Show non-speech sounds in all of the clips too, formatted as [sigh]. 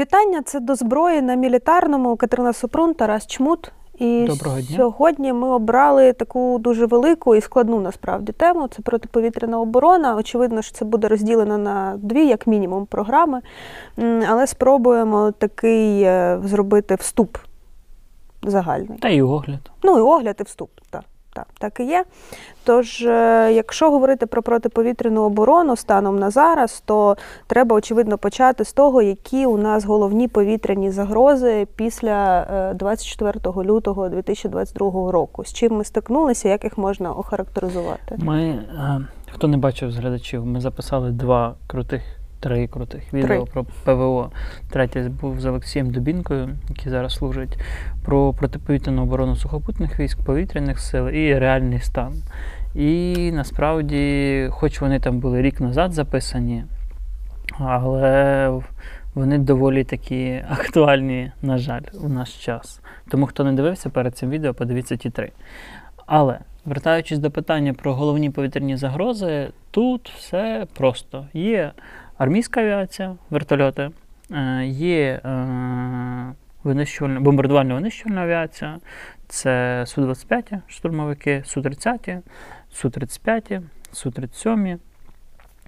Вітання це до зброї на мілітарному Катерина Супрун, Тарас Чмут. І Доброго дня. сьогодні ми обрали таку дуже велику і складну насправді тему. Це протиповітряна оборона. Очевидно, що це буде розділено на дві, як мінімум, програми. Але спробуємо такий е, зробити вступ загальний. Та й огляд. Ну і огляд, і вступ. Так, так, так і є. Тож, е, якщо говорити про протиповітряну оборону станом на зараз, то треба очевидно почати з того, які у нас головні повітряні загрози після е, 24 лютого 2022 року. З чим ми стикнулися, як їх можна охарактеризувати? Ми, е, хто не бачив з глядачів, ми записали два крутих, три крутих відео Три. про ПВО. Третє був з Олексієм Дубінкою, який зараз служить, про протиповітряну оборону сухопутних військ, повітряних сил і реальний стан. І насправді, хоч вони там були рік назад записані, але вони доволі такі [laughs] актуальні, на жаль, в наш час. Тому хто не дивився перед цим відео, подивіться ті три. Але вертаючись до питання про головні повітряні загрози, тут все просто. Є армійська авіація, вертольоти, е, є е, винищувальна, бомбардувальна винищувальна авіація, це Су-25 штурмовики, Су-30, Су-35, Су-37.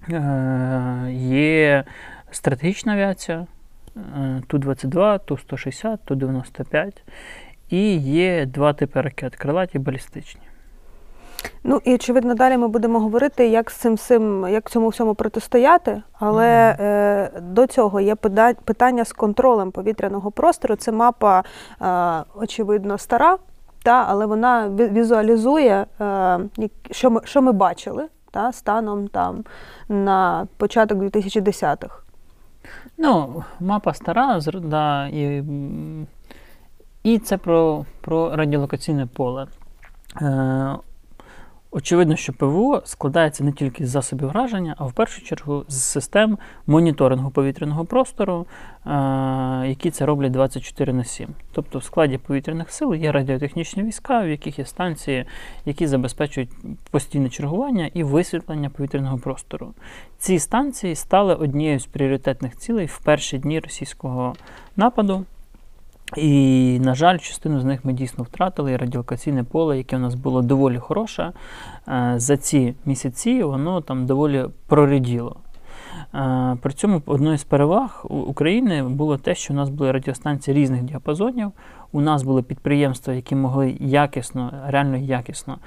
Е, Є стратегічна авіація, е, Ту-22, Ту-160, Ту-95. І є два типи ракет крилаті балістичні. Ну і очевидно, далі ми будемо говорити, як з цим всім, як цьому всьому протистояти. Але е, до цього є пита- питання з контролем повітряного простору. Це мапа, е, очевидно, стара, та, але вона візуалізує, е, що, ми, що ми бачили та, станом там на початок 2010-х. Ну, мапа стара, да, і, і це про, про радіолокаційне поле. Е, очевидно, що ПВО складається не тільки з засобів враження, а в першу чергу з систем моніторингу повітряного простору, е, які це роблять 24 на 7. Тобто в складі повітряних сил є радіотехнічні війська, в яких є станції, які забезпечують постійне чергування і висвітлення повітряного простору. Ці станції стали однією з пріоритетних цілей в перші дні російського нападу. І, на жаль, частину з них ми дійсно втратили. І радіолокаційне поле, яке у нас було доволі хороше, е, за ці місяці воно там доволі прориділо. Е, При цьому одною з переваг України було те, що у нас були радіостанції різних діапазонів. У нас були підприємства, які могли якісно, реально якісно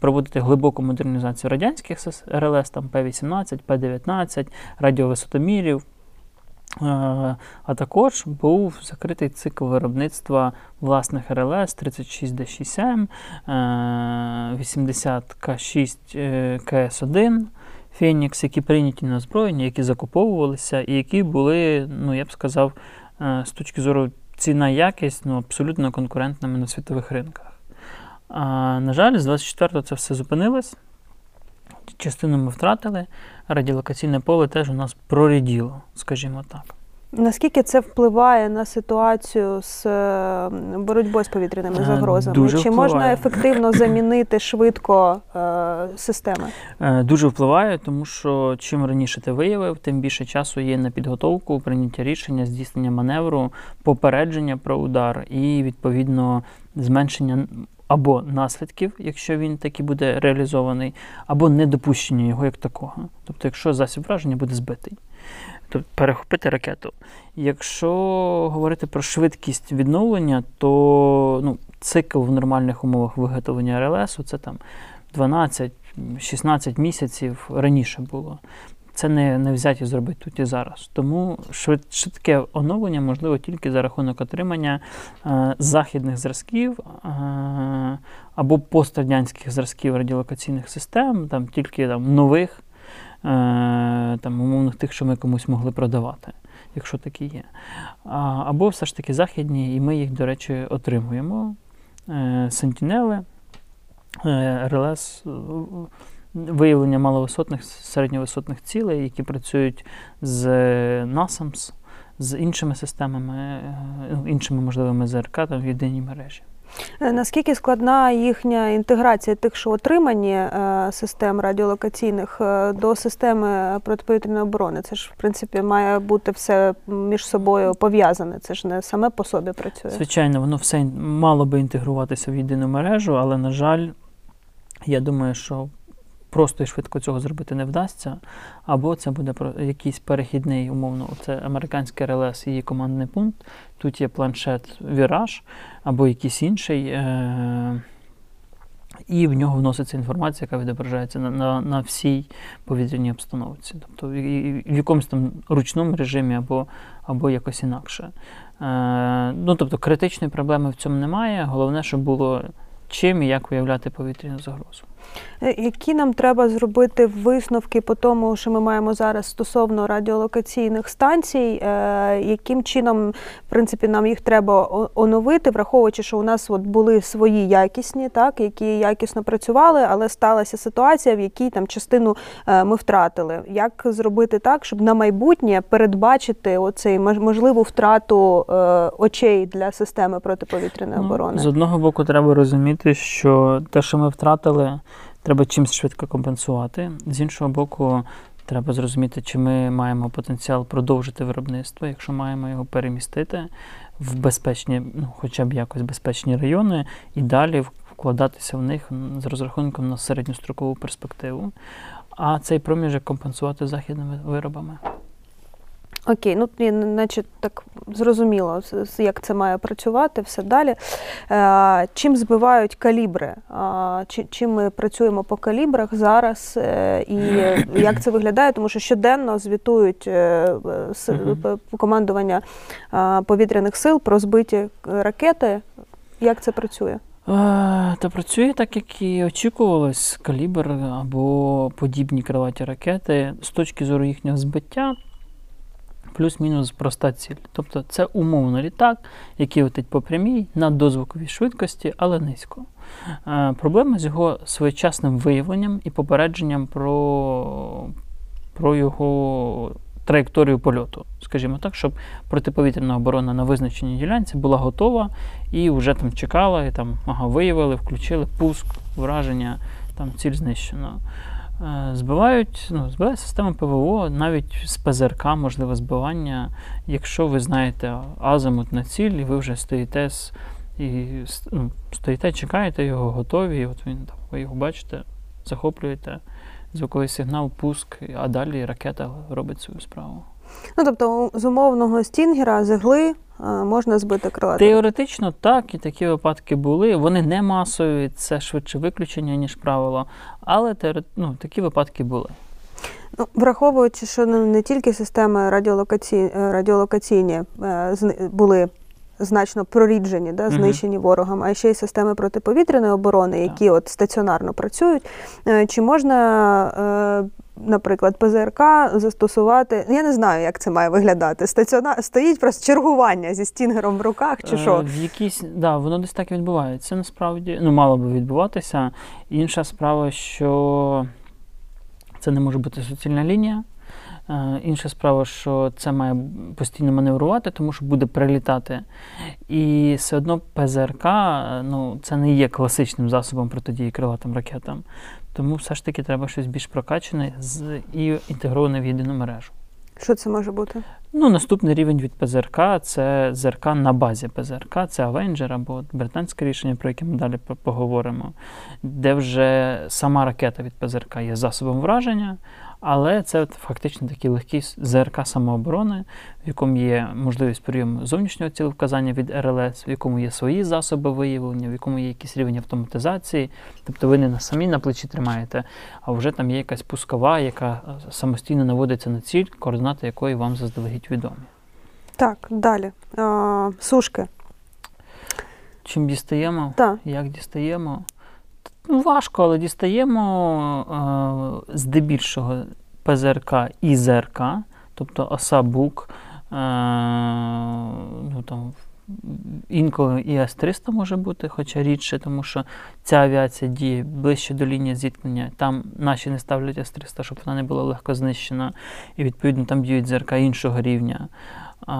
проводити глибоку модернізацію радянських РЛС, там П-18, П-19, радіовисотомірів. Е, А також був закритий цикл виробництва власних РЛС 36D6M, е, 80К6 е, КС1 Фенікс, які прийняті на озброєння, які закуповувалися і які були, ну я б сказав, е, з точки зору ціна якість ну, абсолютно конкурентними на світових ринках. А, на жаль, з 24-го це все зупинилось. Частину ми втратили, радіолокаційне поле теж у нас проріділо, скажімо так. Наскільки це впливає на ситуацію з е, боротьбою з повітряними Е, загрозами? дуже Чи можна ефективно замінити швидко е, системи? Дуже впливає, тому що чим раніше ти виявив, тим більше часу є на підготовку, прийняття рішення, здійснення маневру, попередження про удар і відповідно зменшення або наслідків, якщо він таки буде реалізований, або недопущення його як такого. Тобто, якщо засіб враження буде збитий. Тобто перехопити ракету. Якщо говорити про швидкість відновлення, то ну, цикл в нормальних умовах виготовлення РЛС це там 12-16 місяців раніше було. Це не, не взяті зробити тут і зараз. Тому швид, швидке оновлення можливо тільки за рахунок отримання е, західних зразків е, або пострадянських зразків радіолокаційних систем, там тільки там, нових, е, там, умовних тих, що ми комусь могли продавати, якщо такі є. Або все ж таки західні, і ми їх, до речі, отримуємо. Сентінели, РЛС, виявлення маловисотних, середньовисотних цілей, які працюють з NASAMS, з іншими системами, е, іншими можливими ЗРК там, в єдиній мережі. Е, Наскільки складна їхня інтеграція тих, що отримані е, систем радіолокаційних е, до системи протиповітряної оборони? Це ж в принципі має бути все між собою пов'язане. Це ж не саме по собі працює. Звичайно, воно все мало би інтегруватися в єдину мережу, але, на жаль, я думаю, що просто і швидко цього зробити не вдасться. Або це буде якийсь перехідний, умовно, це американський РЛС її командний пункт. Тут є планшет Віраж або якийсь інший. Е- і в нього вноситься інформація, яка відображається на, на, на всій повітряній обстановці. Тобто і- і- в якомусь там ручному режимі або, або якось інакше. Е, ну, тобто критичної проблеми в цьому немає. Головне, щоб було чим і як виявляти повітряну загрозу. Е, Які нам треба зробити висновки по тому, що ми маємо зараз стосовно радіолокаційних станцій? Е, яким чином, в принципі, нам їх треба оновити, враховуючи, що у нас от були свої якісні, так які якісно працювали, але сталася ситуація, в якій там частину е, ми втратили. Як зробити так, щоб на майбутнє передбачити оцей мож- можливу втрату очей для системи протиповітряної Ну, оборони? З одного боку, треба розуміти, що те, що ми втратили, треба чимось швидко компенсувати. З іншого боку, треба зрозуміти, чи ми маємо потенціал продовжити виробництво, якщо маємо його перемістити в безпечні, ну, хоча б якось безпечні райони, і далі вкладатися в них з розрахунком на середньострокову перспективу. А цей проміжок компенсувати західними виробами. Окей, ну наче так зрозуміло, як це має працювати, все далі. Е, чим збивають калібри? Чим ми працюємо по калібрах зараз е, і [coughs] як це виглядає? Тому що щоденно звітують е, командування повітряних сил про збиті ракети. Як це працює? Та працює так, як і очікувалось, калібр або подібні крилаті ракети з точки зору їхнього збиття. Плюс-мінус проста ціль. Тобто це умовно літак, який летить по прямій на дозвуковій швидкості, але низько. Е, проблема з його своєчасним виявленням і попередженням про, про його траєкторію польоту, скажімо так, щоб протиповітряна оборона на визначеній ділянці була готова і вже там чекала, і там ага, виявили, включили пуск, враження, там ціль знищено. Е, Збивають, ну, збиває система ПВО, навіть з ПЗРК можливе збивання, якщо ви знаєте азимут на ціль, і ви вже стоїте з, і, ну, стоїте, чекаєте його, готові, от він там, ви його бачите, захоплюєте звуковий сигнал, пуск, а далі ракета робить свою справу. Ну тобто, з умовного стінгера з ігли е, можна збити крилати. Теоретично так, і такі випадки були. Вони не масові, це швидше виключення, ніж правило. Але ну, такі випадки були. Ну, враховуючи, що не тільки системи радіолокаці... е, радіолокаційні е, були значно проріджені, да, знищені ворогом, а ще й системи протиповітряної оборони, які от стаціонарно працюють. Чи можна, наприклад, ПЗРК застосувати? Я не знаю, як це має виглядати. Стаціонар стоїть просто чергування зі стінгером в руках, чи Е, що? В якійсь, да, воно десь так і відбувається. Насправді, ну, мало би відбуватися. Інша справа, що це не може бути суцільна лінія. Е, Інша справа, що це має постійно маневрувати, тому що буде прилітати. І все одно ПЗРК ну, це не є класичним засобом протидії крилатим ракетам. Тому все ж таки треба щось більш прокачане з- і інтегроване в єдину мережу. Що це може бути? Ну, наступний рівень від ПЗРК це ЗРК на базі ПЗРК, це Avenger або британське рішення, про яке ми далі поговоримо, де вже сама ракета від ПЗРК є засобом враження, але це от фактично такий легкий ЗРК самооборони, в якому є можливість прийому зовнішнього цілевказання від РЛС, в якому є свої засоби виявлення, в якому є якийсь рівень автоматизації. Тобто ви не на самі на плечі тримаєте, а вже там є якась пускова, яка е, самостійно наводиться на ціль, координати якої вам заздалегідь відомі. Так, далі. А, сушки. Чим дістаємо? Так. Як дістаємо? Ну, важко, але дістаємо е, здебільшого ПЗРК і ЗРК, тобто оса БУК, е, ну, там, інколи і С-300 може бути, хоча рідше, тому що ця авіація діє ближче до лінії зіткнення. Там наші не ставлять С-300, щоб вона не була легко знищена, і відповідно там діють ЗРК іншого рівня. А,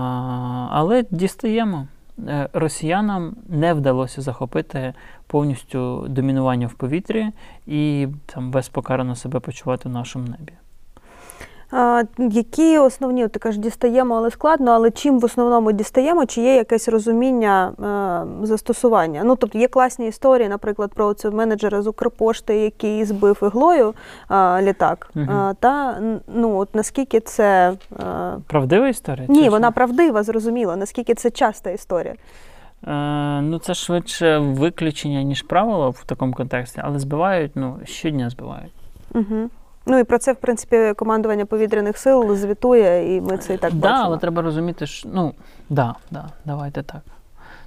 але дістаємо. Е, росіянам не вдалося захопити повністю домінування в повітрі і там безпокарано себе почувати в нашому небі. А, які основні, от ти кажеш, дістаємо, але складно, але чим в основному дістаємо, чи є якесь розуміння е, застосування? Ну, тобто є класні історії, наприклад, про цього менеджера з Укрпошти, який збив іглою е, літак. Е, та ну, от наскільки це. Правдива історія? ні, вона правдива, зрозуміло, наскільки це часта історія. Е, ну, це швидше виключення, ніж правило в такому контексті, але збивають, ну, щодня збивають. Угу. Ну і про це, в принципі, командування повітряних сил звітує, і ми це і так да, бачимо. але треба розуміти, що ну, да, да, давайте так.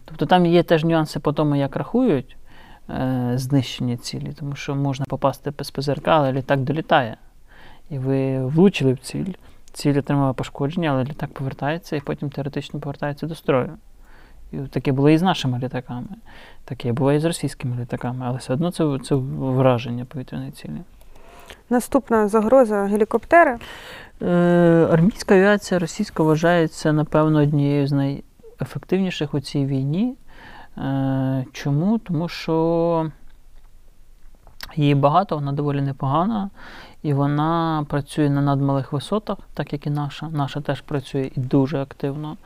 Тобто там є теж нюанси по тому, як рахують е, знищення цілі, тому що можна попасти без ПЗРК, але літак долітає. І ви влучили в ціль, ціль отримала пошкодження, але літак повертається і потім теоретично повертається до строю. І таке було і з нашими літаками, таке було і з російськими літаками, але все одно це, це враження повітряної цілі. Наступна загроза гелікоптери. Е, армійська авіація російська вважається, напевно, однією з найефективніших у цій війні. Е, чому? Тому що її багато, вона доволі непогана, і вона працює на надмалих висотах, так як і наша. Наша теж працює і дуже активно.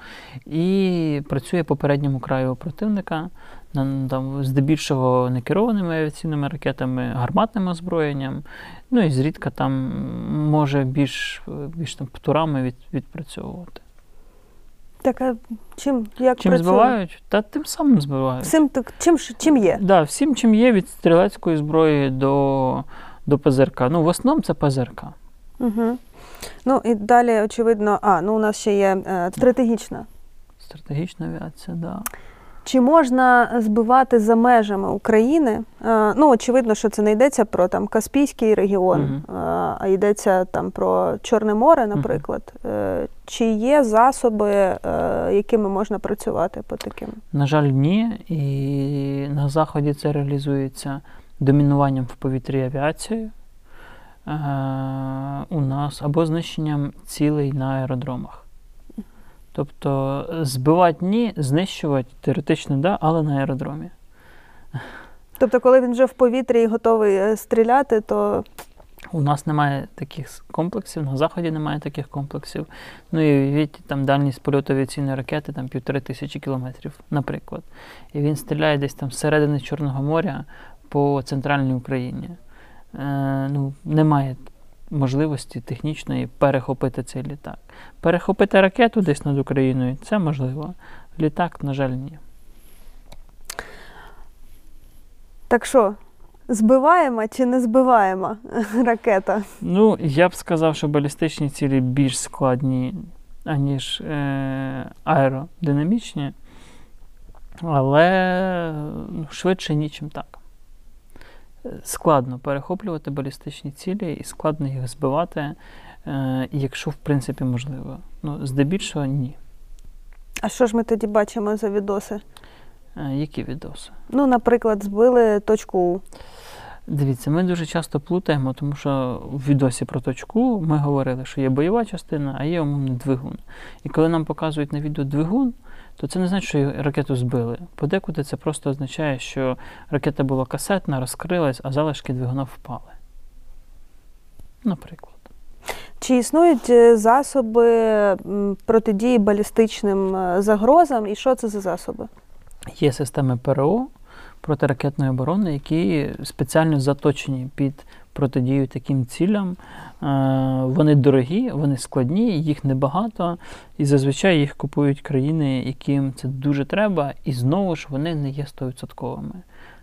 І працює по передньому краю противника, там, здебільшого не керованими авіаційними ракетами, гарматним озброєнням. Ну і зрідка там може більш, більш там птурами від, відпрацьовувати. Так, а чим як Чим працює? збивають? Та тим самим збивають. Всім так, чим, чим є? Да, всім, чим є, від стрілецької зброї до, до ПЗРК. Ну, в основному це ПЗРК. Угу. Ну і далі, очевидно, а ну у нас ще є е, стратегічна. Стратегічна авіація, да. Чи можна збивати за межами України? Е, ну, очевидно, що це не йдеться про там Каспійський регіон, Мгм. е, а йдеться там про Чорне море, наприклад. Е, чи є засоби, якими можна працювати по таким? На жаль, ні. І на Заході це реалізується домінуванням в повітрі авіацією. У нас або знищенням цілей на аеродромах. Тобто збивати ні, знищувати теоретично да, але на аеродромі. Тобто, коли він вже в повітрі і готовий е, стріляти, то У нас немає таких комплексів, на заході немає таких комплексів. Ну і уявіть, там дальність польоту авіаційної ракети там півтори тисячі кілометрів, наприклад. І він стріляє десь там зсередини Чорного моря по центральній Україні. Е, ну, немає можливості технічної перехопити цей літак. Перехопити ракету десь над Україною це можливо. Літак, на жаль, ні. так що, збиваємо чи не збиваємо [laughs] ракета? Ну, я б сказав, що балістичні цілі більш складні, аніж е, аеродинамічні, але швидше нічим так. Складно перехоплювати балістичні цілі і складно їх збивати, е, якщо в принципі можливо. Ну, здебільшого ні. А що ж ми тоді бачимо за відоси? Е, які відоси? Ну, наприклад, збили точку У. Дивіться, ми дуже часто плутаємо, тому що в відосі про точку ми говорили, що є бойова частина, а є умовний двигун. І коли нам показують на відео двигун, то це не значить, що ракету збили. Подекуди це просто означає, що ракета була касетна, розкрилась, а залишки двигуна впали. Наприклад. Чи існують е, засоби протидії балістичним е, загрозам, і що це за засоби? Є системи ПРО протиракетної оборони, які спеціально заточені під протидію таким цілям. Е, Вони дорогі, вони складні, їх небагато, і зазвичай їх купують країни, яким це дуже треба, і знову ж вони не є 100%.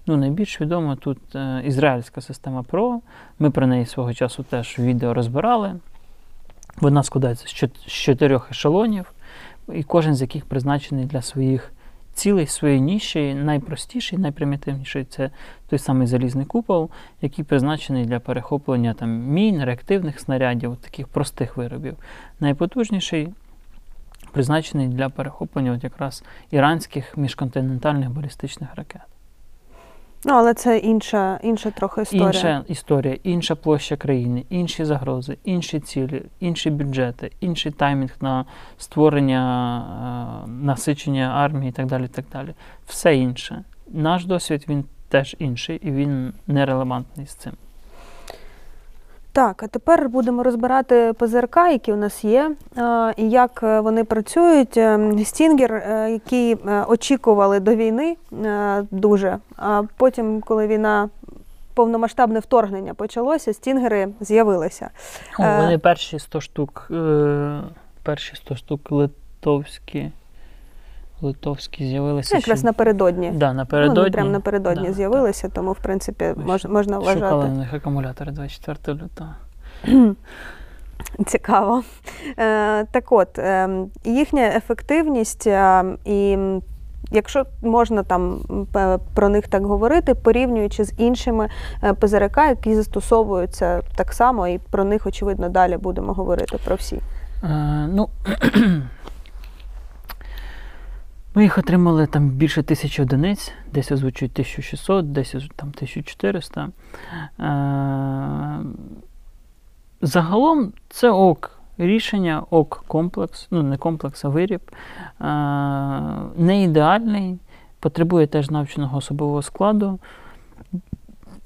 Ну, найбільш відома тут е, ізраїльська система ПРО. Ми про неї свого часу теж відео розбирали. Вона складається з чотирьох ешелонів, і кожен з яких призначений для своїх цілей, своєї ніші. Найпростіший, найпримітивніший це той самий залізний купол, який призначений для перехоплення там, мін, реактивних снарядів, таких простих виробів. Найпотужніший призначений для перехоплення от якраз іранських міжконтинентальних балістичних ракет. Ну, але це інша, інша трохи історія. Інша історія, інша площа країни, інші загрози, інші цілі, інші бюджети, інший таймінг на створення, е, насичення армії і так далі. так далі. Все інше. Наш досвід він теж інший і він нерелевантний з цим. Так, а тепер будемо розбирати ПЗРК, які у нас є, е, і як е, вони працюють. Е, Стінгер, який очікували до війни дуже, а потім, коли війна. Повномасштабне вторгнення почалося, стінгери з'явилися. Вони перші 100 штук, перші 100 штук литовські, литовські з'явилися. Ну, якраз ще- напередодні. да, напередодні. Ну, прямо напередодні Да, з'явилися, тому, в принципі, мож, можна Шукали вважати. на них акумулятори 24 лютого. [clears throat] Цікаво. Е, так от, е, їхня ефективність, е, і якщо можна там про них так говорити, порівнюючи з іншими е, ПЗРК, які застосовуються так само, і про них, очевидно, далі будемо говорити про всі. Е, ну, [clears throat] ми їх отримали там більше тисячі одиниць, десь озвучують 1600, десь там 1400. Е, загалом це ок. Рішення ок комплекс, ну не комплекс, а виріб. Е, не ідеальний, потребує теж навченого особового складу.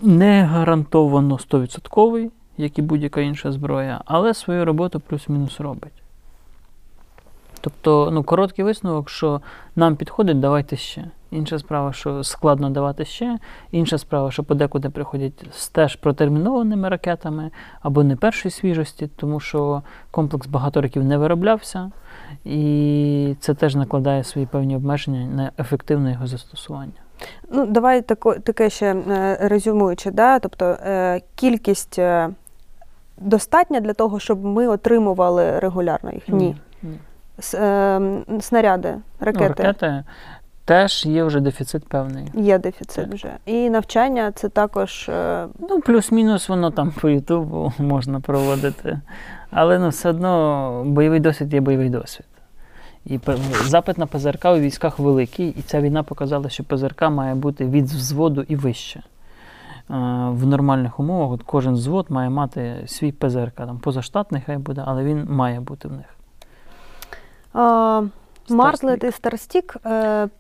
Не гарантовано 100%, як і будь-яка інша зброя, але свою роботу плюс-мінус робить. Тобто, ну, короткий висновок, що нам підходить, давайте ще. Інша справа, що складно давати ще. Інша справа, що подекуди приходять з теж протермінованими ракетами або не першої свіжості, тому що комплекс багато років не вироблявся, і це теж накладає свої певні обмеження на ефективне його застосування. Ну, давай тако, таке ще е, резюмуючи, да? тобто е, кількість е, достатня для того, щоб ми отримували регулярно їх? Ні. Ні. С- е, снаряди, ракети. Ну, ракети теж є вже дефіцит певний. Є дефіцит Так. вже. І навчання це також. е, Ну, плюс-мінус воно там по Ютубу [laughs] можна проводити. Але ну, все одно бойовий досвід є бойовий досвід. І запит на ПЗРК у військах великий, і ця війна показала, що ПЗРК має бути від взводу і вище. Е, В нормальних умовах от кожен взвод має мати свій ПЗРК. Там позаштатний хай буде, але він має бути в них. Martlet і Starstreak.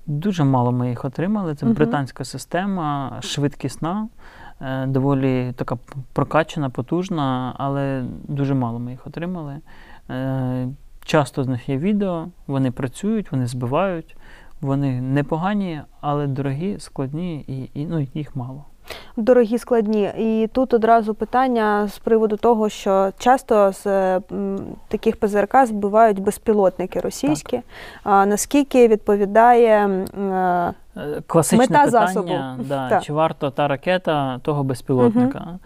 Дуже мало ми їх отримали. Це Мгм. британська система, швидкісна, е, доволі така прокачана, потужна, але дуже мало ми їх отримали. Е, Часто з них є відео, вони працюють, вони збивають, вони непогані, але дорогі, складні і, і ну, їх мало. Дорогі складні. І тут одразу питання з приводу того, що часто з таких ПЗРК збивають безпілотники російські. А наскільки відповідає е, Е, Класичне Мета питання, засобу. да, [laughs] Так. чи варто та ракета того безпілотника.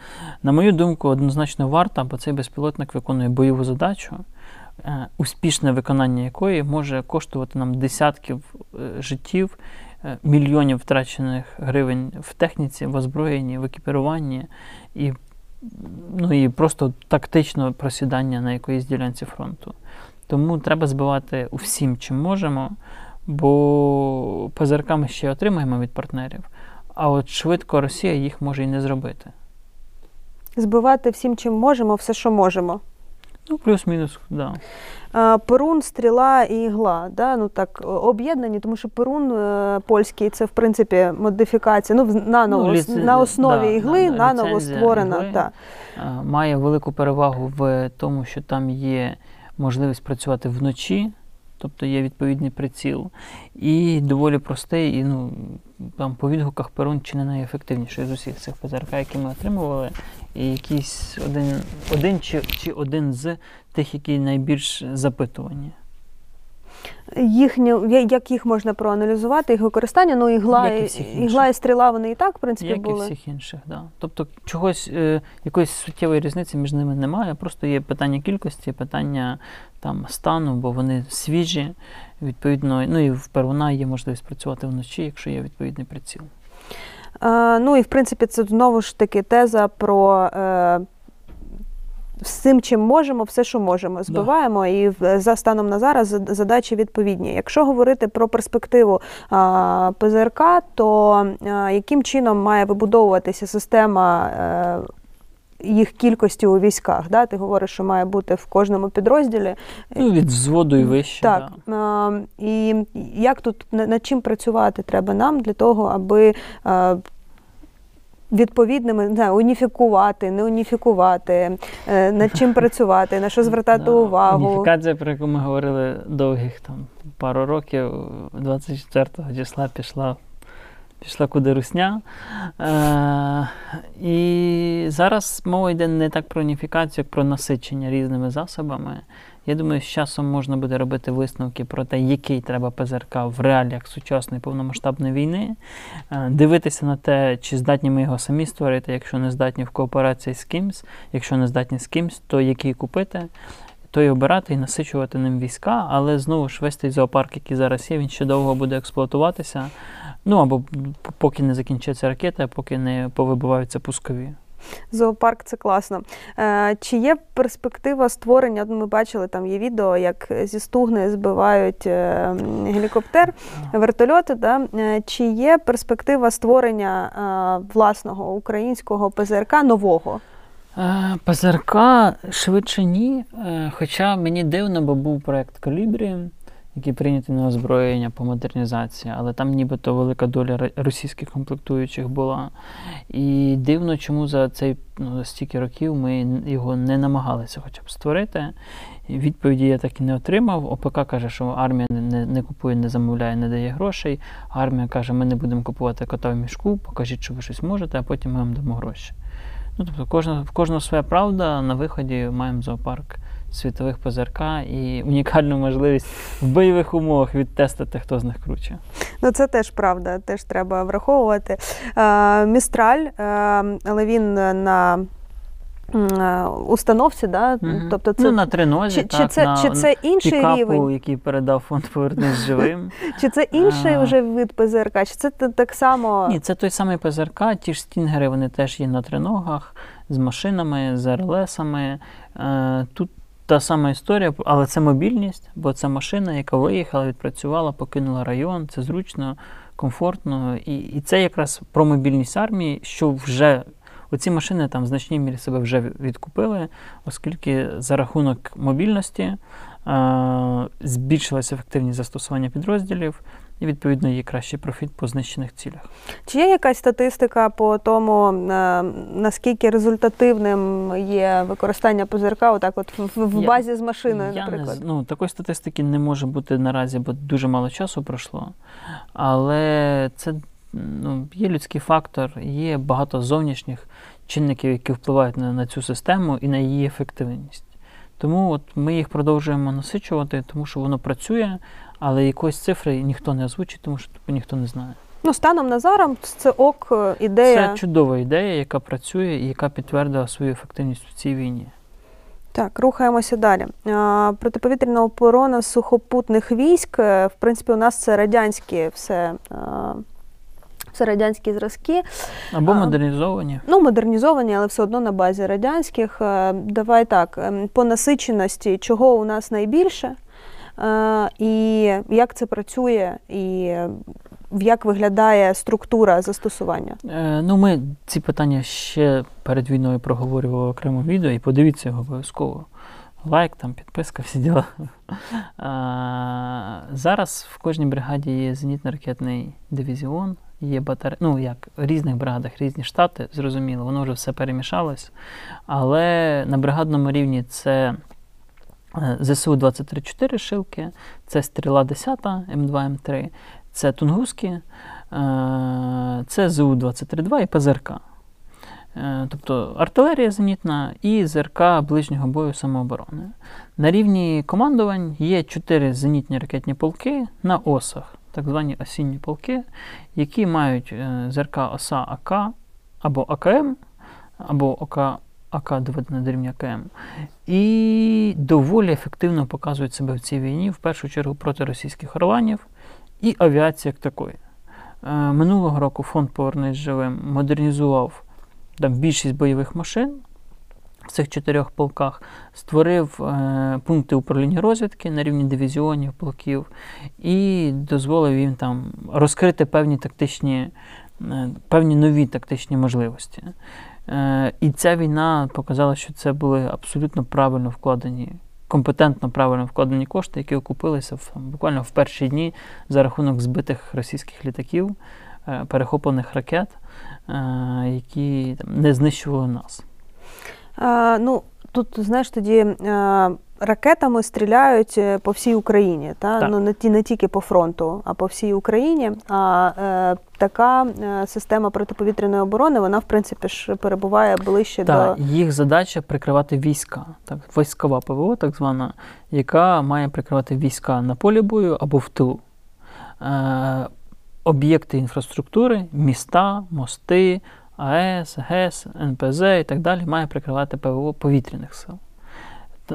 На мою думку, однозначно варто, бо цей безпілотник виконує бойову задачу, е, успішне виконання якої може коштувати нам десятків життів, мільйонів втрачених гривень в техніці, в озброєнні, в екіпіруванні і, ну, і просто тактично просідання на якоїсь ділянці фронту. Тому треба збивати усім, чим можемо, бо ПЗРК ми ще отримаємо від партнерів, а от швидко Росія їх може і не зробити. збивати всім, чим можемо, все, що можемо. Ну, плюс-мінус, да. Е, Перун, стріла і ігла, да? ну так, об'єднані, тому що перун е, польський це в принципі модифікація, ну, наново, Ну, с- на основі да, ігли, да, да, наново створена. ігли. Е, Має велику перевагу в тому, що там є можливість працювати вночі, тобто є відповідний приціл, і доволі простий, і ну, там по відгуках Перун чи не найефективніший з усіх цих ПЗРК, які ми отримували, і якийсь один, один чи, чи один з тих, які найбільш запитувані. Їхню, я- як їх можна проаналізувати, їх використання, ну ігла, Як і і, всіх ігла і стріла вони і так, в принципі, Як і всіх інших, да. Тобто чогось, е, якоїсь суттєвої різниці між ними немає, просто є питання кількості, питання там стану, бо вони свіжі, відповідно, ну і в первуна є можливість працювати вночі, якщо є відповідний приціл. Е, ну і в принципі це знову ж таки теза про е, всім, чим можемо, все, що можемо, збиваємо, і за станом на зараз задачі відповідні. Якщо говорити про перспективу ПЗРК, то а, яким чином має вибудовуватися система? Їх кількості у військах, да? ти говориш, що має бути в кожному підрозділі. Ну, від взводу і вище. Так, Да. і як тут на- над чим працювати треба нам для того, аби відповідними не знаю, уніфікувати, не уніфікувати, е, над чим [laughs] працювати, на що звертати Да, увагу. Уніфікація, про яку ми говорили довгих там пару років, 24 числа пішла, пішла куди русня. Е, і зараз мова йде не так про уніфікацію, як про насичення різними засобами. Я думаю, з часом можна буде робити висновки про те, який треба ПЗРК в реаліях сучасної повномасштабної війни, е, дивитися на те, чи здатні ми його самі створити, якщо не здатні в кооперації з кимсь, якщо не здатні з кимсь, то який купити, то й обирати і насичувати ним війська, але знову ж весь той зоопарк, який зараз є, він ще довго буде експлуатуватися. Ну або поки не закінчаться ракети, поки не повибиваються пускові. Зоопарк це класно. Е, чи є перспектива створення? Ми бачили там є відео, як зі стугни збивають е, гелікоптер, вертольоти. Да? Е, Чи є перспектива створення власного українського ПЗРК нового? Е, ПЗРК швидше ні. Е, Хоча мені дивно, бо був проект Калібрі, який прийнятий на озброєння по модернізації, але там нібито велика доля російських комплектуючих була. І дивно, чому за цей ну, стільки років ми його не намагалися хоча б створити. Відповіді я так і не отримав. ОПК каже, що армія не, не купує, не замовляє, не дає грошей. Армія каже, ми не будемо купувати кота в мішку, покажіть, що ви щось можете, а потім ми вам дамо гроші. Ну, тобто, кожна, в кожного своя правда. На виході маємо зоопарк світових ПЗРК і унікальну можливість в бойових умовах відтестити, хто з них круче. Ну, це теж правда, теж треба враховувати. Е, Містраль, е, але він на установці, да? Мгм. тобто це. ну, на тринозі, Чи, так, чи, це, на чи це інший пікапу, рівень? який передав фонд Повернись живим. [laughs] Чи це інший А. вже вид ПЗРК? Чи це так само? Ні, це той самий ПЗРК, ті ж стінгери, вони теж є на триногах, з машинами, з РЛСами. Е, тут та сама історія, але це мобільність, бо це машина, яка виїхала, відпрацювала, покинула район, це зручно, комфортно. І, і це якраз про мобільність армії, що вже оці машини там в значній мірі себе вже відкупили, оскільки за рахунок мобільності е, збільшилася ефективність застосування підрозділів. І відповідно є кращий профіт по знищених цілях. Чи є якась статистика по тому, е, наскільки результативним є використання ПЗРК отак от в, в Я- базі з машиною, Я наприклад? з- ну, такої статистики не може бути наразі, бо дуже мало часу пройшло. Але це ну, є людський фактор, є багато зовнішніх чинників, які впливають на, на цю систему і на її ефективність. Тому от ми їх продовжуємо насичувати, тому що воно працює, але якоїсь цифри ніхто не озвучить, тому що тупо ніхто не знає. Ну, станом на зараз це ок е, ідея. Це чудова ідея, яка працює і яка підтвердила свою ефективність в цій війні. Так, рухаємося далі. Протиповітряна оборона сухопутних військ. е, В принципі, у нас це радянські все. Все радянські зразки, Або А. модернізовані. ну модернізовані, але все одно на базі радянських. Е, Давай так, ем, по насиченості, чого у нас найбільше, е, і як це працює, і е, як виглядає структура застосування. Е, ну, ми ці питання ще перед війною проговорювали в окремому відео, і подивіться його обов'язково. Лайк, там, підписка, всі діла. А, зараз в кожній бригаді є зенітно-ракетний дивізіон, є батаре... ну як в різних бригадах різні штати, зрозуміло, воно вже все перемішалось. Але на бригадному рівні це е, ЗСУ 23-4 шилки, це стріла 10 М2, М3, це Тунгуски, е, це ЗУ-23-2 і ПЗРК. Е, Тобто артилерія зенітна і ЗРК ближнього бою самооборони. На рівні командувань є чотири зенітні ракетні полки на осах, так звані осінні полки, які мають е, ЗРК ОСА АК або АКМ, або ОК, АК доведена до рівня АКМ. І доволі ефективно показують себе в цій війні, в першу чергу проти російських орланів і авіації як такої. Е, Минулого року фонд Повернись живим модернізував там більшість бойових машин. В цих чотирьох полках, створив е, пункти управління розвідки на рівні дивізіонів, полків і дозволив їм там розкрити певні тактичні, е, певні нові тактичні можливості. Е, і ця війна показала, що це були абсолютно правильно вкладені, компетентно правильно вкладені кошти, які окупилися в, буквально в перші дні за рахунок збитих російських літаків, е, перехоплених ракет, е, які там, не знищували нас. А, ну, тут, знаєш, тоді а, ракетами стріляють е, по всій Україні. Та? Так. Ну, не, ті, не тільки по фронту, а по всій Україні. А е, така е, система протиповітряної оборони, вона, в принципі, ж перебуває ближче Так, до. їх задача прикривати війська, так, військова ПВО, так звана, яка має прикривати війська на полі бою або в тилу. Е, об'єкти інфраструктури, міста, мости, АЕС, ГЕС, НПЗ і так далі має прикривати ПВО повітряних сил.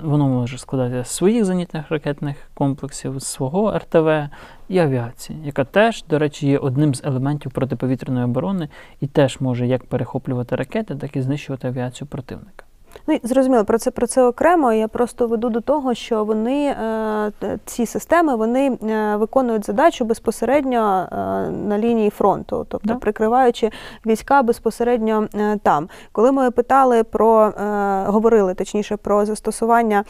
Воно може складатися з своїх зенітних ракетних комплексів, з свого РТВ і авіації, яка теж, до речі, є одним з елементів протиповітряної оборони і теж може як перехоплювати ракети, так і знищувати авіацію противника. Ну, зрозуміло, про це про це окремо. Я просто веду до того, що вони е, ці системи вони е, виконують задачу безпосередньо е, на лінії фронту, тобто Да. прикриваючи війська безпосередньо там. Коли ми питали про говорили точніше про застосування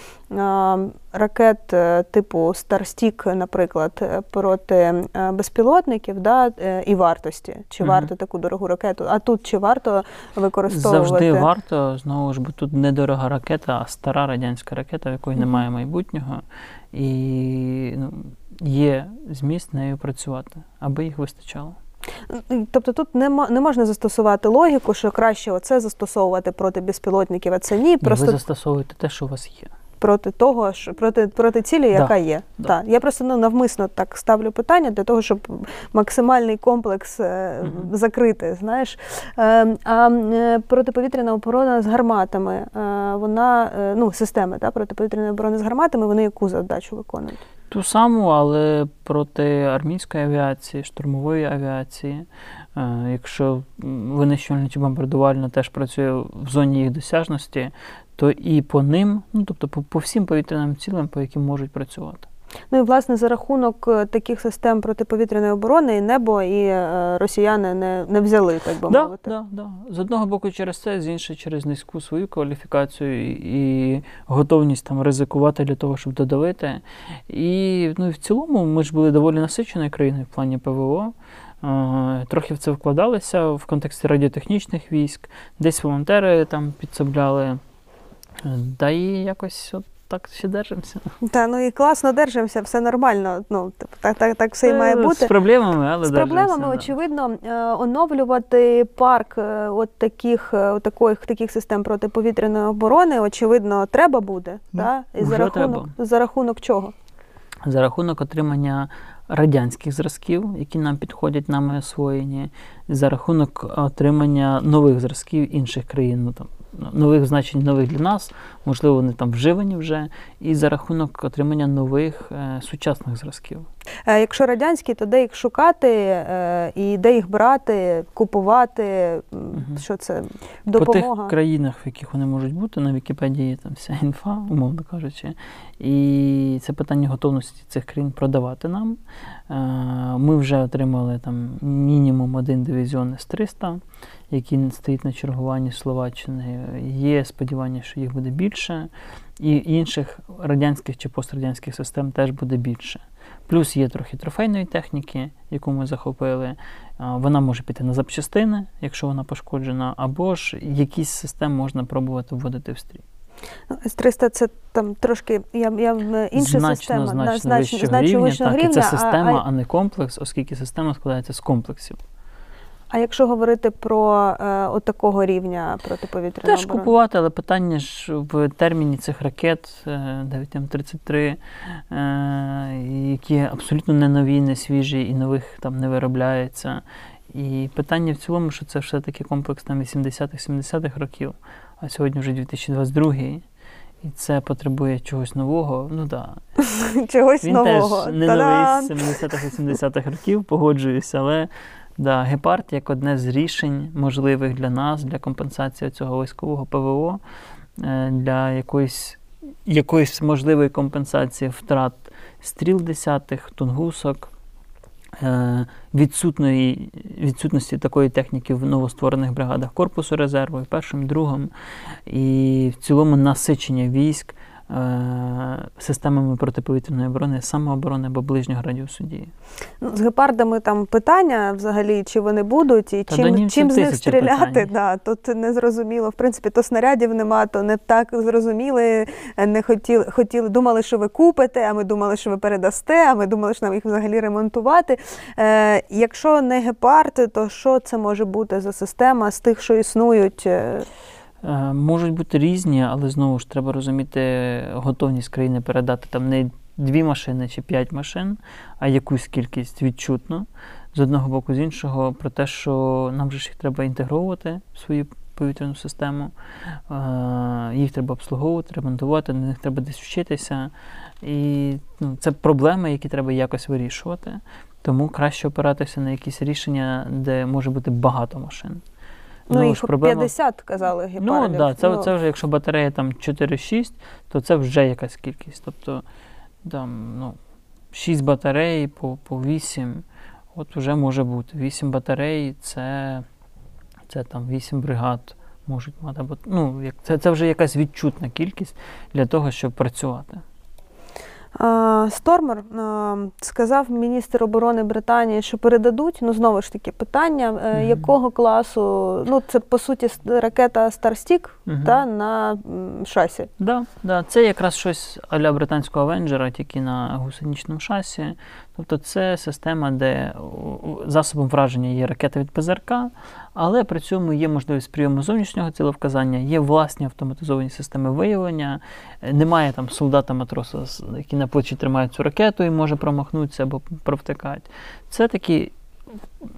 ракет типу Starstreak, наприклад, проти безпілотників, да, і вартості, чи Мгм. варто таку дорогу ракету, а тут чи варто використовувати Завжди варто, знову ж бо тут недорога ракета, а стара радянська ракета, в якої немає майбутнього, і ну, є зміст нею працювати, аби їх вистачало. Тобто тут не, не можна застосувати логіку, що краще оце застосовувати проти безпілотників, а це ні, Ні, просто ви застосовуєте те, що у вас є. Проти того, що проти, проти цілі, яка є. да. Так. Я просто ну, навмисно так ставлю питання для того, щоб максимальний комплекс е, Мгм. закрити. Знаєш. Е, а е, протиповітряна оборона з гарматами, е, вона е, ну, системи та, протиповітряної оборони з гарматами, вони яку задачу виконують? Ту саму, але проти армійської авіації, штурмової авіації. Е, Якщо м, винищувальна чи бомбардувальна теж працює в зоні їх досяжності, то і по ним, ну тобто по, по всім повітряним цілям, по яким можуть працювати. Ну і власне за рахунок е, таких систем протиповітряної оборони і небо і е, росіяни не, не взяли, так би Да, мовити. да, да. З одного боку через це, з іншого через низьку свою кваліфікацію і, готовність там ризикувати для того, щоб додавити. І ну, і в цілому ми ж були доволі насиченою країною в плані ПВО. Е, Трохи в це вкладалися в контексті радіотехнічних військ, десь волонтери там підсобляли. Да і якось от так ще держимося. Та ну і класно держимося, все нормально. Ну типу, так, так, так все і має Е, бути. З проблемами, але З проблемами, да. очевидно, е, оновлювати парк е, от таких, от таких, таких систем протиповітряної оборони, очевидно, треба буде. Ну, та? І за вже рахунок, за рахунок чого? за рахунок отримання радянських зразків, які нам підходять, нами освоєні, за рахунок отримання нових зразків інших країн, ну там нових значень нових для нас, можливо, вони там вживані вже, і за рахунок отримання нових е, сучасних зразків. Е, Якщо радянські, то де їх шукати е, і де їх брати, купувати? Мгм. Що це По тих країнах, в яких вони можуть бути, на Вікіпедії там вся інфа, умовно кажучи. І це питання готовності цих країн продавати нам. Е, Ми вже отримали там мінімум один дивізіон С-300, який стоїть на чергуванні Словаччини. Є сподівання, що їх буде більше, і інших радянських чи пострадянських систем теж буде більше. Плюс є трохи трофейної техніки, яку ми захопили. Вона може піти на запчастини, якщо вона пошкоджена, або ж якісь системи можна пробувати вводити в стрій. Ну, С-300 це там трошки я, я, е, інша значно, система, значно, вищого значно рівня. вищого так, і рівня, це а- система, а- а, не комплекс, оскільки система складається з комплексів. А якщо говорити про е, от такого рівня протиповітряної Теж оборони? купувати, але питання ж в терміні цих ракет е, 9М33, е, які абсолютно не нові, не свіжі і нових там не виробляється. І питання в цілому, що це все-таки комплекс там 80-х, 70-х років, а сьогодні вже 2022 і це потребує чогось нового. Ну да. [laughs] чогось Він нового. теж не Та-дам! новий з 70-х, 80-х років, погоджуюся, але да, гепард як одне з рішень можливих для нас, для компенсації цього військового ПВО. е, для якоїсь, якоїсь можливої компенсації втрат стріл десятих, тунгусок, е, відсутної, відсутності такої техніки в новостворених бригадах корпусу резерву, першим, другим, і в цілому насичення військ системами протиповітряної оборони, самооборони або ближнього радіусу дії. Ну, з гепардами там питання взагалі, чи вони будуть, і Та чим, чим з них стріляти. Да, тут не зрозуміло. В принципі, то снарядів нема, то не так зрозуміли. Не хотіли, хотіли, думали, що ви купите, а ми думали, що ви передасте, а ми думали, що нам їх взагалі ремонтувати. Е, якщо не гепард, то що це може бути за система з тих, що існують? Е, Можуть бути різні, але знову ж треба розуміти готовність країни передати там не дві машини чи п'ять машин, а якусь кількість відчутно з одного боку, з іншого, про те, що нам же ж їх треба інтегровувати в свою повітряну систему, е, їх треба обслуговувати, ремонтувати, на них треба десь вчитися. І ну, це проблеми, які треба якось вирішувати. Тому краще опиратися на якісь рішення, де може бути багато машин. Ну, Знову їх проблема- 50, казали Ну, гепардів. да, це, Ну, це вже якщо батарея там 4-6, то це вже якась кількість. Тобто там, ну, 6 батарей по, по 8, от вже може бути. 8 батарей це, це там 8 бригад можуть мати. Ну, як, це, це вже якась відчутна кількість для того, щоб працювати. Стормер сказав міністр оборони Британії, що передадуть. Ну знову ж таки питання, е, якого класу? Ну це по суті ракета Мгм. та на шасі. Да, да, це якраз щось а-ля британського Авенджера, тільки на гусеничному шасі. Тобто це система, де засобом враження є ракета від ПЗРК, але при цьому є можливість прийому зовнішнього цілевказання, є власні автоматизовані системи виявлення. Немає там солдата-матроса, який на плечі тримає цю ракету і може промахнутися або провтикати. Це такий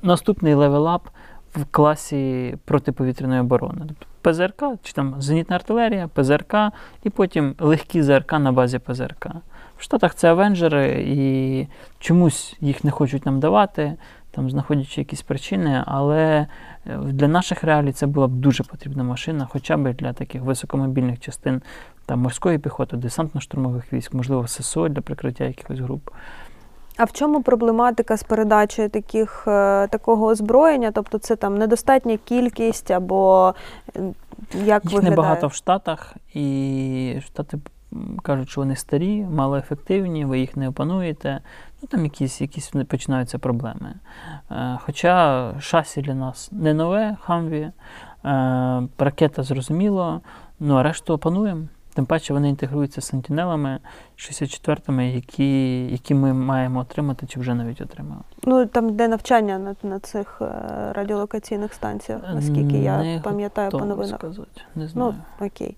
наступний level up в класі протиповітряної оборони. Тобто ПЗРК, чи там зенітна артилерія, ПЗРК, і потім легкі ЗРК на базі ПЗРК. В Штатах це Avenger и, і чомусь їх не хочуть нам давати, там знаходячи якісь причини, але для наших реалій це була б дуже потрібна машина, хоча б для таких високомобільних частин там, морської піхоти, десантно-штурмових військ, можливо, ССО для прикриття якихось груп. А в чому проблематика з передачею таких, е, такого озброєння? Тобто це там недостатня кількість або е, як Їх виглядає? небагато в Штатах, і Штати кажуть, що вони старі, малоефективні, ви їх не опануєте. Ну там якісь, якісь починаються проблеми. Е, Хоча шасі для нас не нове, хамві, е, ракета зрозуміло, ну а решту опануємо. Тим паче вони інтегруються з сентінелами 64-ми, які, які ми маємо отримати чи вже навіть отримали. Ну там йде навчання на, на цих е, радіолокаційних станціях, наскільки я Не пам'ятаю по новинах. сказати. Не знаю. Ну, окей.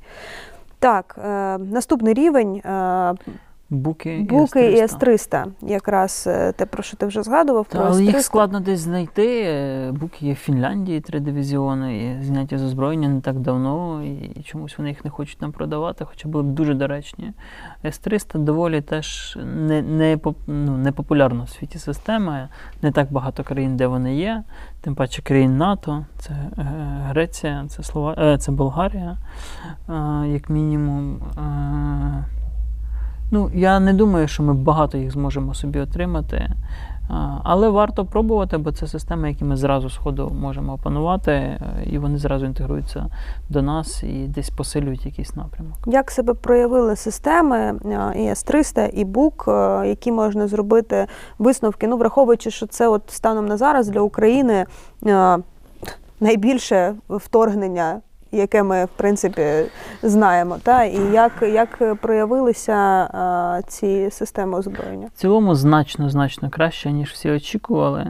Так, е, наступний рівень е, Буки, буки і С-300. С-300. Якраз е, те, про що ти вже згадував, Та, про але їх С-300. складно десь знайти. Е, Буки є в Фінляндії, три дивізіони, і зняті з озброєння не так давно, і чомусь вони їх не хочуть нам продавати, хоча були б дуже доречні. С-300 доволі теж не, не, ну, не популярна в світі система. Не так багато країн, де вони є. Тим паче країн НАТО, це е, Греція, це, Слова... це Болгарія, як мінімум. Е, Ну, я не думаю, що ми багато їх зможемо собі отримати. Але варто пробувати, бо це системи, які ми зразу сходу можемо опанувати, е, і вони зразу інтегруються до нас і десь посилюють якийсь напрямок. Як себе проявили системи е, і С-300, і БУК, е, які можна зробити висновки? Ну, враховуючи, що це от станом на зараз для України е, найбільше вторгнення, яке ми в принципі знаємо, та і як, як проявилися е, ці системи озброєння? В цілому значно значно краще, ніж всі очікували.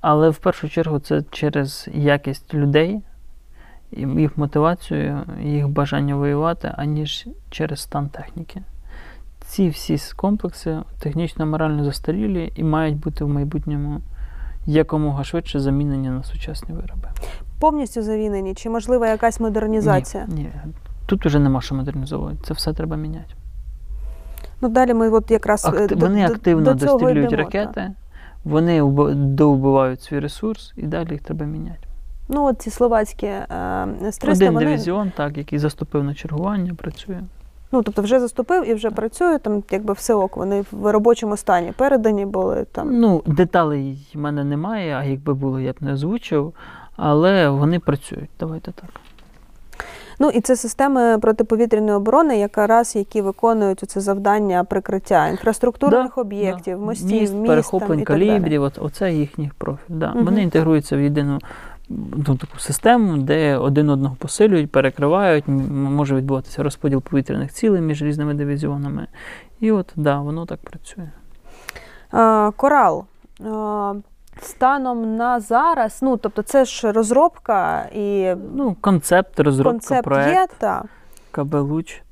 Але в першу чергу це через якість людей, їх мотивацію, їх бажання воювати, аніж через стан техніки. Ці всі комплекси технічно морально застарілі і мають бути в майбутньому якомога швидше замінені на сучасні вироби. Повністю завінені, чи можлива якась модернізація? Ні, ні. Тут уже нема що модернізовувати. Це все треба міняти. Ну далі ми от якраз е, Акти- до- вони активно до дострілюють ракети, вони вб- довбивають свій ресурс, і далі їх треба міняти. Ну, от ці словацькі е, С-300, Один вони, дивізіон, так, який заступив на чергування, працює. ну, тобто вже заступив і вже працює, там якби все ок, вони в робочому стані передані були там. Ну, деталей в мене немає, а якби було, я б не озвучив. Але вони працюють. Давайте так. Ну і це системи протиповітряної оборони, якраз які виконують це завдання прикриття інфраструктурних Да, об'єктів, Да. мостів, Міст, міст, перехоплень там, і так далі. калібрів, от, оце їхній профіль. Да. Мгм. Вони інтегруються в єдину ну, таку систему, де один одного посилюють, перекривають, може відбуватися розподіл повітряних цілей між різними дивізіонами. І от, да, воно так працює. А, Корал. Станом на зараз, ну тобто це ж розробка і Ну, концепт, розробка, концепт проект, є, та. КБ Луч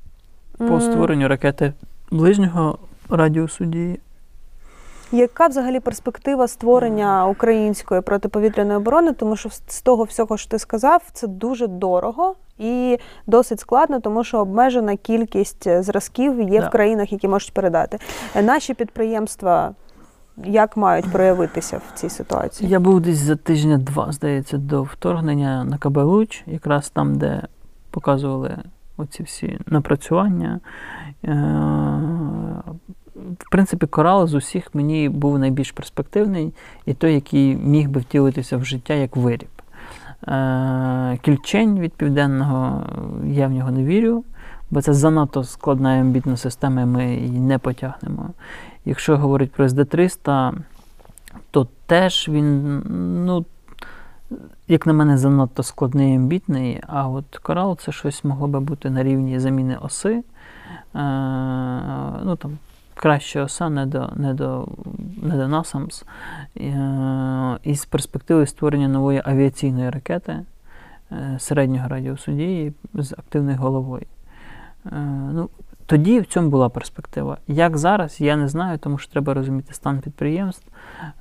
по М, створенню ракети ближнього радіусу дії. Яка взагалі перспектива створення української протиповітряної оборони? Тому що з того всього, що ти сказав, це дуже дорого і досить складно, тому що обмежена кількість зразків є Да. в країнах, які можуть передати. Е, Наші підприємства як мають проявитися в цій ситуації? Я був десь за тижня-два, здається, до вторгнення на КБ Луч, якраз там, де показували оці всі напрацювання. Е, В принципі, корал з усіх мені був найбільш перспективний і той, який міг би втілитися в життя як виріб. Е, Кільчень від південного я в нього не вірю, бо це занадто складна і амбітна система, і ми її не потягнемо. Якщо говорити про СД-300, то теж він, ну, як на мене, занадто складний і амбітний, а от корал це щось могло би бути на рівні заміни оси. Е, ну, там, краща оса не до, не до, не до NASAMS. Е, і з перспективи створення нової авіаційної ракети е, середнього радіусу дії з активною головою. Е, ну, тоді в цьому була перспектива. Як зараз, я не знаю, тому що треба розуміти стан підприємств,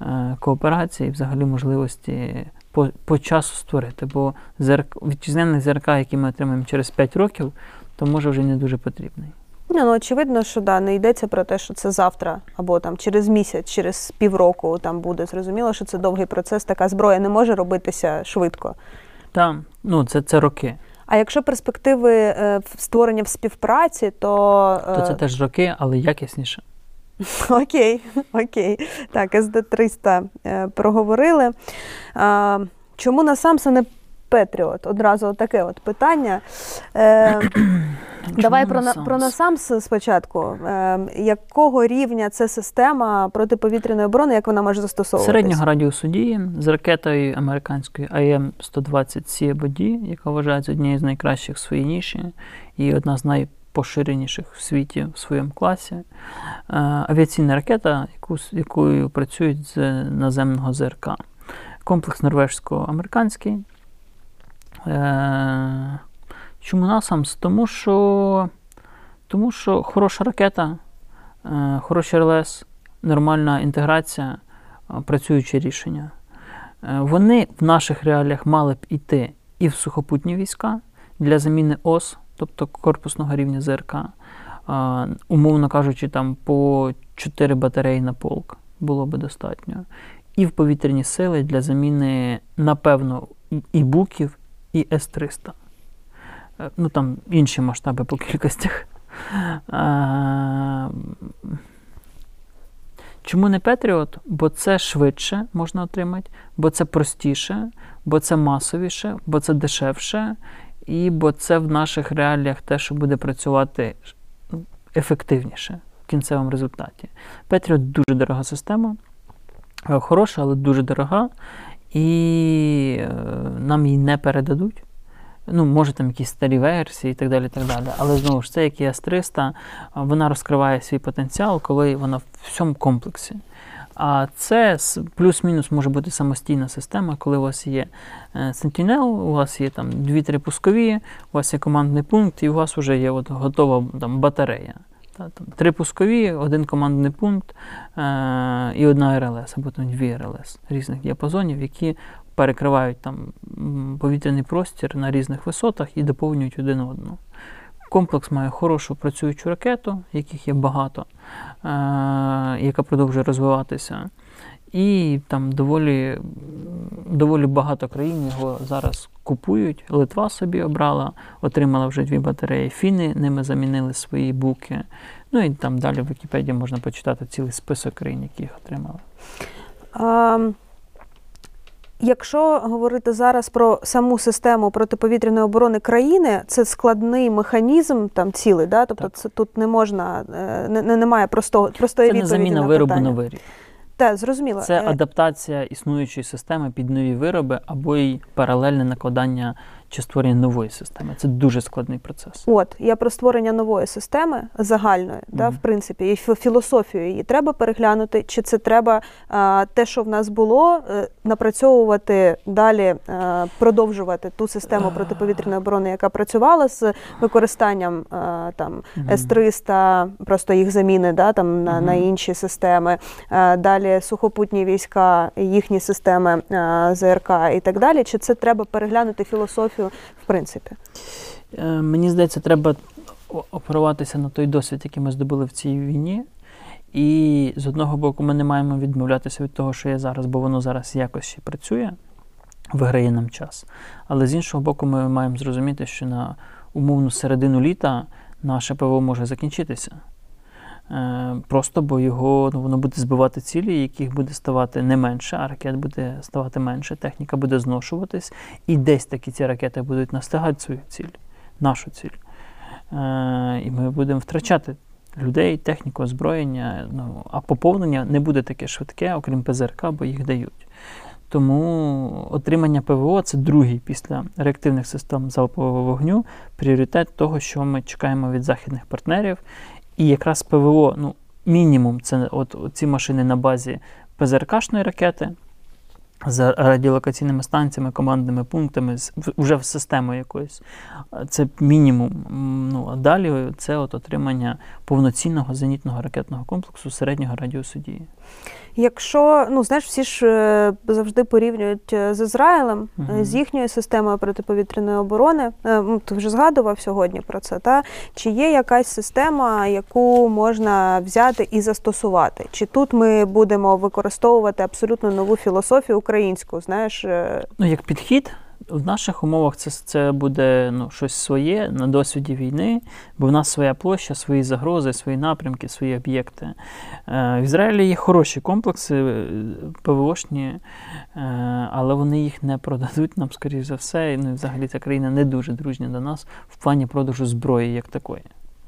е, кооперації і взагалі можливості по, по часу створити. Бо ЗРК, вітчизняний ЗРК, який ми отримаємо через 5 років, то може вже не дуже потрібний. Ні, ну очевидно, що да, не йдеться про те, що це завтра або там через місяць, через півроку там буде. Зрозуміло, що це довгий процес. Така зброя не може робитися швидко. Там, ну, це, це роки. А якщо перспективи е, створення в співпраці, то, е, То це теж роки, але якісніше. [laughs] окей, окей. Так, СД-300 е, проговорили. Чому на Самса не Петріот? Одразу таке от питання. Е, [clears throat] Давай про, на, про Насамс спочатку. Е, якого рівня це система протиповітряної оборони, як вона може застосовуватися? Середнього радіусу дії з ракетою американською АМ-120 або D, яка вважається однією з найкращих в своїй ніші і одна з найпоширеніших в світі в своєму класі. Е, Авіаційна ракета, яку, з якою працюють з наземного ЗРК. Комплекс норвежсько-американський. Е, Чому NASAMS? Тому що, тому що хороша ракета, е, хороший РЛС, нормальна інтеграція, е, працюючі рішення. Вони в наших реаліях мали б іти і в сухопутні війська для заміни ОС, тобто корпусного рівня ЗРК, умовно кажучи, там по 4 батареї на полк було би достатньо. І в повітряні сили для заміни, напевно, і буків, і С-300. Е, Ну там інші масштаби по кількостях. Е, Чому не Петріот? Бо це швидше можна отримати, бо це простіше, бо це масовіше, бо це дешевше, і бо це в наших реаліях те, що буде працювати ефективніше в кінцевому результаті. Петріот дуже дорога система, е, хороша, але дуже дорога, і е, нам її не передадуть. Ну, може, там якісь старі версії і так далі. так далі. Але знову ж це, як і С-300, вона розкриває свій потенціал, коли вона в всьому комплексі. А це плюс-мінус може бути самостійна система, коли у вас є е, Sentinel, у вас є там 2-3 пускові, у вас є командний пункт, і у вас вже є от готова там, батарея. Та, там, три пускові, один командний пункт е- і одна РЛС, або там дві РЛС різних діапазонів, які перекривають там повітряний простір на різних висотах і доповнюють один одну. Комплекс має хорошу працюючу ракету, яких є багато, е- яка продовжує розвиватися. І там доволі, доволі багато країн його зараз купують. Литва собі обрала, отримала вже дві батареї. Фіни ними замінили свої буки. Ну і там далі в Вікіпедії можна почитати цілий список країн, які їх отримали. А, якщо говорити зараз про саму систему протиповітряної оборони країни, це складний механізм там цілий, да? тобто Так. це тут не можна, е, не, не- немає простого, простої Це не заміна на виробу на виріб. Так, зрозуміло. Це Е, адаптація існуючої системи під нові вироби або й паралельне накладання чи створення нової системи. Це дуже складний процес. От я про створення нової системи загальної, да, в принципі, і фі- філософію її треба переглянути, чи це треба а, те, що в нас було, е, напрацьовувати далі, е, продовжувати ту систему протиповітряної оборони, яка працювала з використанням е, там С-300, просто їх заміни да, там, на, на інші системи, е, далі сухопутні війська, їхні системи е, ЗРК і так далі. Чи це треба переглянути філософію в принципі? Е, Мені здається, треба о- оперуватися на той досвід, який ми здобули в цій війні. І з одного боку, ми не маємо відмовлятися від того, що є зараз, бо воно зараз якось ще працює, виграє нам час. Але з іншого боку, ми маємо зрозуміти, що на умовну середину літа наше ПВО може закінчитися. Е, Просто бо його ну, воно буде збивати цілі, яких буде ставати не менше, а ракет буде ставати менше, техніка буде зношуватись, і десь такі ці ракети будуть настигати свою ціль, нашу ціль. Е, І ми будемо втрачати людей, техніку, озброєння. Ну, а поповнення не буде таке швидке, окрім ПЗРК, бо їх дають. Тому отримання ПВО це другий після реактивних систем залпового вогню пріоритет того, що ми чекаємо від західних партнерів. І якраз ПВО, ну, мінімум, це от ці машини на базі ПЗРКшної ракети з радіолокаційними станціями, командними пунктами, з, вже в систему якоїсь. Це мінімум. Ну, а далі це от отримання повноцінного зенітного ракетного комплексу середнього радіусу дії. Якщо ну знаєш, всі ж е, завжди порівнюють е, з Ізраїлем, Мгм. з їхньою системою протиповітряної оборони. Ти вже згадував сьогодні про це. Та чи є якась система, яку можна взяти і застосувати? Чи тут ми будемо використовувати абсолютно нову філософію українську? Знаєш, Ну, як підхід, в наших умовах це, це буде ну, щось своє на досвіді війни, бо в нас своя площа, свої загрози, свої напрямки, свої об'єкти. Е, в Ізраїлі є хороші комплекси е, ПВОшні, е, але вони їх не продадуть нам, скоріш за все. І, Ну, і взагалі ця країна не дуже дружня до нас в плані продажу зброї як такої.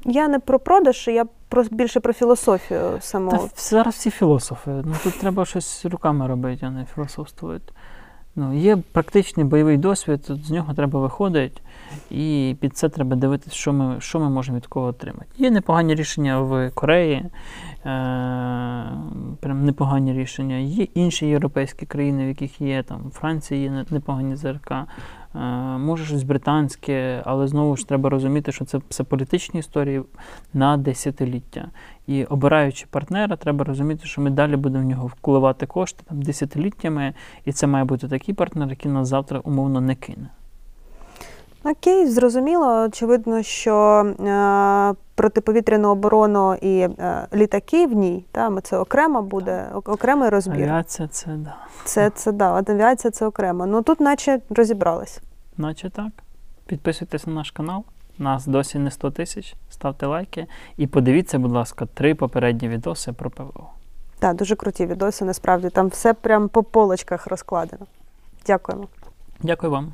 я не про продаж, я про більше про філософію Та самого. в- зараз всі філософи. Ну тут треба щось руками робити, а не філософствувати. Ну, є практичний бойовий досвід, з нього треба виходити, і під це треба дивитися, що ми, що ми можемо від кого отримати. Є непогані рішення в Кореї, е, прям непогані рішення. Є інші європейські країни, в яких є там Франція, є непогані ЗРК. Е, може щось британське, але знову ж треба розуміти, що це все політичні історії на десятиліття. І обираючи партнера, треба розуміти, що ми далі будемо в нього вкливати кошти там, десятиліттями, і це має бути такий партнер, який нас завтра умовно не кине. Окей, зрозуміло. Очевидно, що е, протиповітряну оборону і е, літаки в ній, та, ми це окремо буде, окремий розбір. Авіація це да. Це, це да, авіація це окремо. Ну тут наче розібрались. Наче так. Підписуйтесь на наш канал. Нас досі не 100 тисяч. Ставте лайки і подивіться, будь ласка, три попередні відоси про ПВО. Так, дуже круті відоси, насправді. Там все прям по полочках розкладено. Дякуємо. Дякую вам.